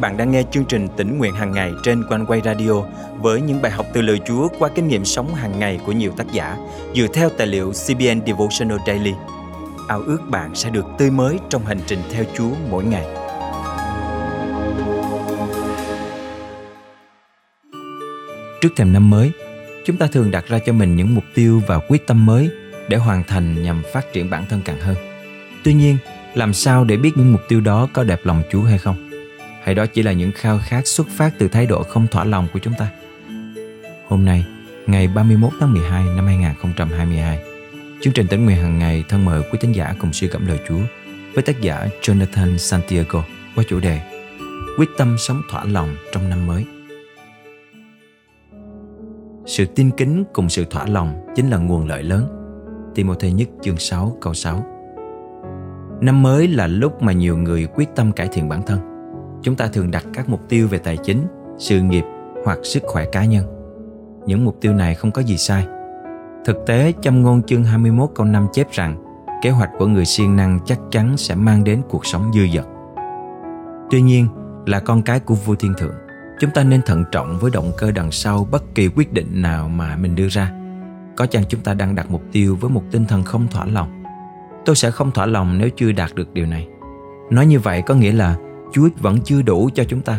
bạn đang nghe chương trình tỉnh nguyện hàng ngày trên quanh quay radio với những bài học từ lời Chúa qua kinh nghiệm sống hàng ngày của nhiều tác giả dựa theo tài liệu CBN Devotional Daily. Ao ước bạn sẽ được tươi mới trong hành trình theo Chúa mỗi ngày. Trước thềm năm mới, chúng ta thường đặt ra cho mình những mục tiêu và quyết tâm mới để hoàn thành nhằm phát triển bản thân càng hơn. Tuy nhiên, làm sao để biết những mục tiêu đó có đẹp lòng Chúa hay không? Hay đó chỉ là những khao khát xuất phát từ thái độ không thỏa lòng của chúng ta? Hôm nay, ngày 31 tháng 12 năm 2022, chương trình tỉnh nguyện hàng ngày thân mời quý tín giả cùng suy gẫm lời Chúa với tác giả Jonathan Santiago qua chủ đề Quyết tâm sống thỏa lòng trong năm mới. Sự tin kính cùng sự thỏa lòng chính là nguồn lợi lớn. Timothy nhất chương 6 câu 6 Năm mới là lúc mà nhiều người quyết tâm cải thiện bản thân chúng ta thường đặt các mục tiêu về tài chính, sự nghiệp hoặc sức khỏe cá nhân. Những mục tiêu này không có gì sai. Thực tế, châm ngôn chương 21 câu 5 chép rằng, kế hoạch của người siêng năng chắc chắn sẽ mang đến cuộc sống dư dật. Tuy nhiên, là con cái của vua thiên thượng, chúng ta nên thận trọng với động cơ đằng sau bất kỳ quyết định nào mà mình đưa ra. Có chăng chúng ta đang đặt mục tiêu với một tinh thần không thỏa lòng? Tôi sẽ không thỏa lòng nếu chưa đạt được điều này. Nói như vậy có nghĩa là Chúa vẫn chưa đủ cho chúng ta.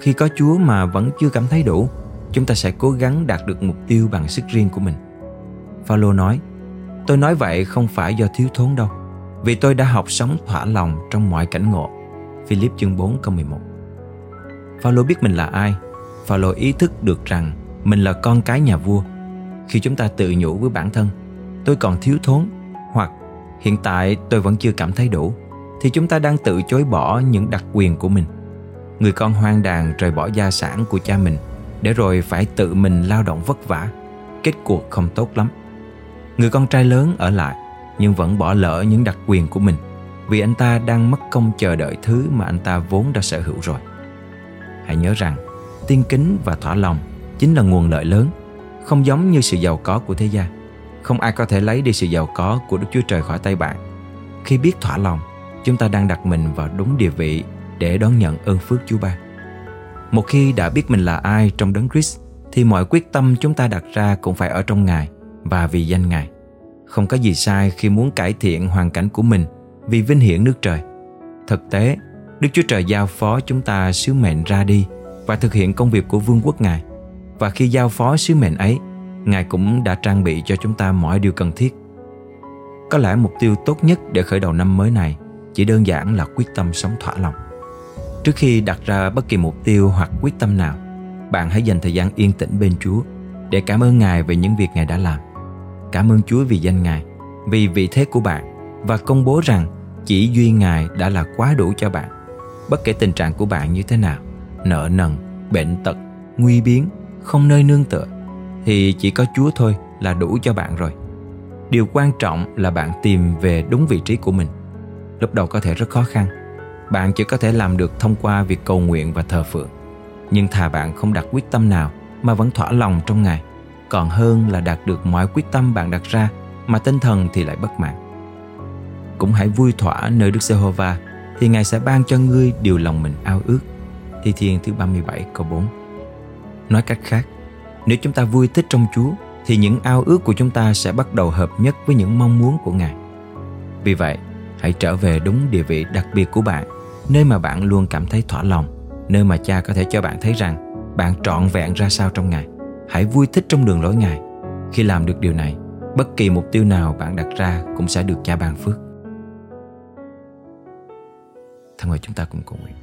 Khi có Chúa mà vẫn chưa cảm thấy đủ, chúng ta sẽ cố gắng đạt được mục tiêu bằng sức riêng của mình. Phaolô nói: "Tôi nói vậy không phải do thiếu thốn đâu, vì tôi đã học sống thỏa lòng trong mọi cảnh ngộ." Philip chương 4 câu 11. Phaolô biết mình là ai. Phaolô ý thức được rằng mình là con cái nhà vua. Khi chúng ta tự nhủ với bản thân, tôi còn thiếu thốn hoặc hiện tại tôi vẫn chưa cảm thấy đủ thì chúng ta đang tự chối bỏ những đặc quyền của mình. Người con hoang đàn rời bỏ gia sản của cha mình để rồi phải tự mình lao động vất vả. Kết cuộc không tốt lắm. Người con trai lớn ở lại nhưng vẫn bỏ lỡ những đặc quyền của mình vì anh ta đang mất công chờ đợi thứ mà anh ta vốn đã sở hữu rồi. Hãy nhớ rằng, tiên kính và thỏa lòng chính là nguồn lợi lớn, không giống như sự giàu có của thế gian. Không ai có thể lấy đi sự giàu có của Đức Chúa Trời khỏi tay bạn. Khi biết thỏa lòng, chúng ta đang đặt mình vào đúng địa vị để đón nhận ơn phước Chúa ban. Một khi đã biết mình là ai trong đấng Christ thì mọi quyết tâm chúng ta đặt ra cũng phải ở trong Ngài và vì danh Ngài. Không có gì sai khi muốn cải thiện hoàn cảnh của mình vì vinh hiển nước trời. Thực tế, Đức Chúa Trời giao phó chúng ta sứ mệnh ra đi và thực hiện công việc của vương quốc Ngài. Và khi giao phó sứ mệnh ấy, Ngài cũng đã trang bị cho chúng ta mọi điều cần thiết. Có lẽ mục tiêu tốt nhất để khởi đầu năm mới này chỉ đơn giản là quyết tâm sống thỏa lòng. Trước khi đặt ra bất kỳ mục tiêu hoặc quyết tâm nào, bạn hãy dành thời gian yên tĩnh bên Chúa để cảm ơn Ngài về những việc Ngài đã làm. Cảm ơn Chúa vì danh Ngài, vì vị thế của bạn và công bố rằng chỉ duy Ngài đã là quá đủ cho bạn. Bất kể tình trạng của bạn như thế nào, nợ nần, bệnh tật, nguy biến, không nơi nương tựa, thì chỉ có Chúa thôi là đủ cho bạn rồi. Điều quan trọng là bạn tìm về đúng vị trí của mình – lúc đầu có thể rất khó khăn. Bạn chỉ có thể làm được thông qua việc cầu nguyện và thờ phượng. Nhưng thà bạn không đặt quyết tâm nào mà vẫn thỏa lòng trong Ngài, còn hơn là đạt được mọi quyết tâm bạn đặt ra mà tinh thần thì lại bất mãn. Cũng hãy vui thỏa nơi Đức Giê-hô-va thì Ngài sẽ ban cho ngươi điều lòng mình ao ước. Thi Thiên thứ 37 câu 4 Nói cách khác, nếu chúng ta vui thích trong Chúa thì những ao ước của chúng ta sẽ bắt đầu hợp nhất với những mong muốn của Ngài. Vì vậy, hãy trở về đúng địa vị đặc biệt của bạn, nơi mà bạn luôn cảm thấy thỏa lòng, nơi mà cha có thể cho bạn thấy rằng bạn trọn vẹn ra sao trong ngài. Hãy vui thích trong đường lối ngài. Khi làm được điều này, bất kỳ mục tiêu nào bạn đặt ra cũng sẽ được cha ban phước. Thân mời chúng ta cùng cầu nguyện.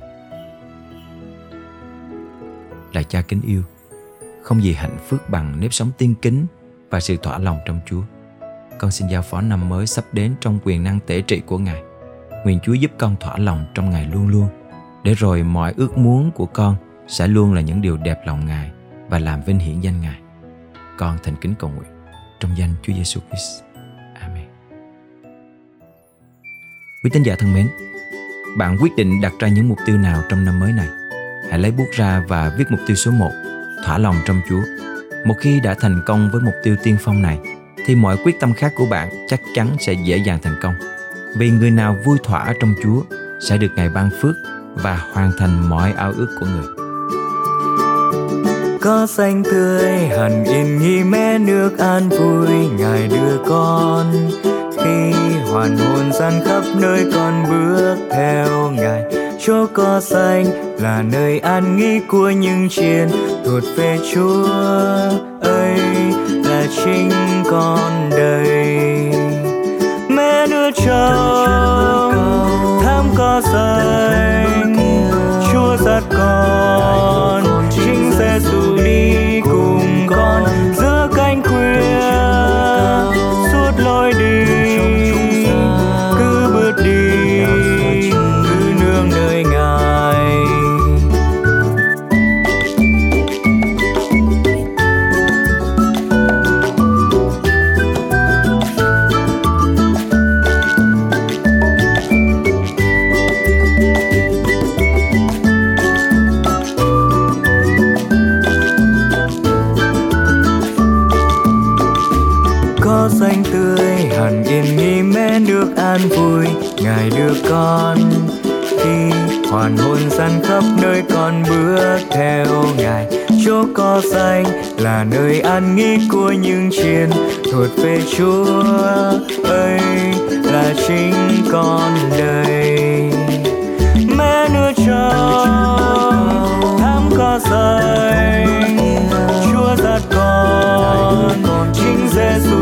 Là cha kính yêu, không gì hạnh phúc bằng nếp sống tiên kính và sự thỏa lòng trong chúa con xin giao phó năm mới sắp đến trong quyền năng tể trị của Ngài. Nguyện Chúa giúp con thỏa lòng trong Ngài luôn luôn, để rồi mọi ước muốn của con sẽ luôn là những điều đẹp lòng Ngài và làm vinh hiển danh Ngài. Con thành kính cầu nguyện trong danh Chúa Giêsu Christ. Amen. Quý tín giả thân mến, bạn quyết định đặt ra những mục tiêu nào trong năm mới này? Hãy lấy bút ra và viết mục tiêu số 1, thỏa lòng trong Chúa. Một khi đã thành công với mục tiêu tiên phong này, thì mọi quyết tâm khác của bạn chắc chắn sẽ dễ dàng thành công. Vì người nào vui thỏa trong Chúa sẽ được Ngài ban phước và hoàn thành mọi ao ước của người có xanh tươi, hẳn yên nghi mé nước an vui, ngài đưa con. Khi hoàn hồn gian khắp nơi con bước theo ngài, chỗ có xanh là nơi an nghỉ của những chiên thuộc về chúa ấy là chính con đây mẹ đưa trâu thăm có rơi có xanh tươi, hẳn yên nghỉ mẹ được an vui. Ngài đưa con khi hoàn hồn gian khắp nơi con bước theo ngài. Chỗ có xanh là nơi an nghỉ của những chiên thuộc về chúa ấy là chính con đây. Mẹ nuôi cho, thắm có xanh, chúa dắt con, chính giê xu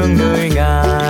thương người nơi ngài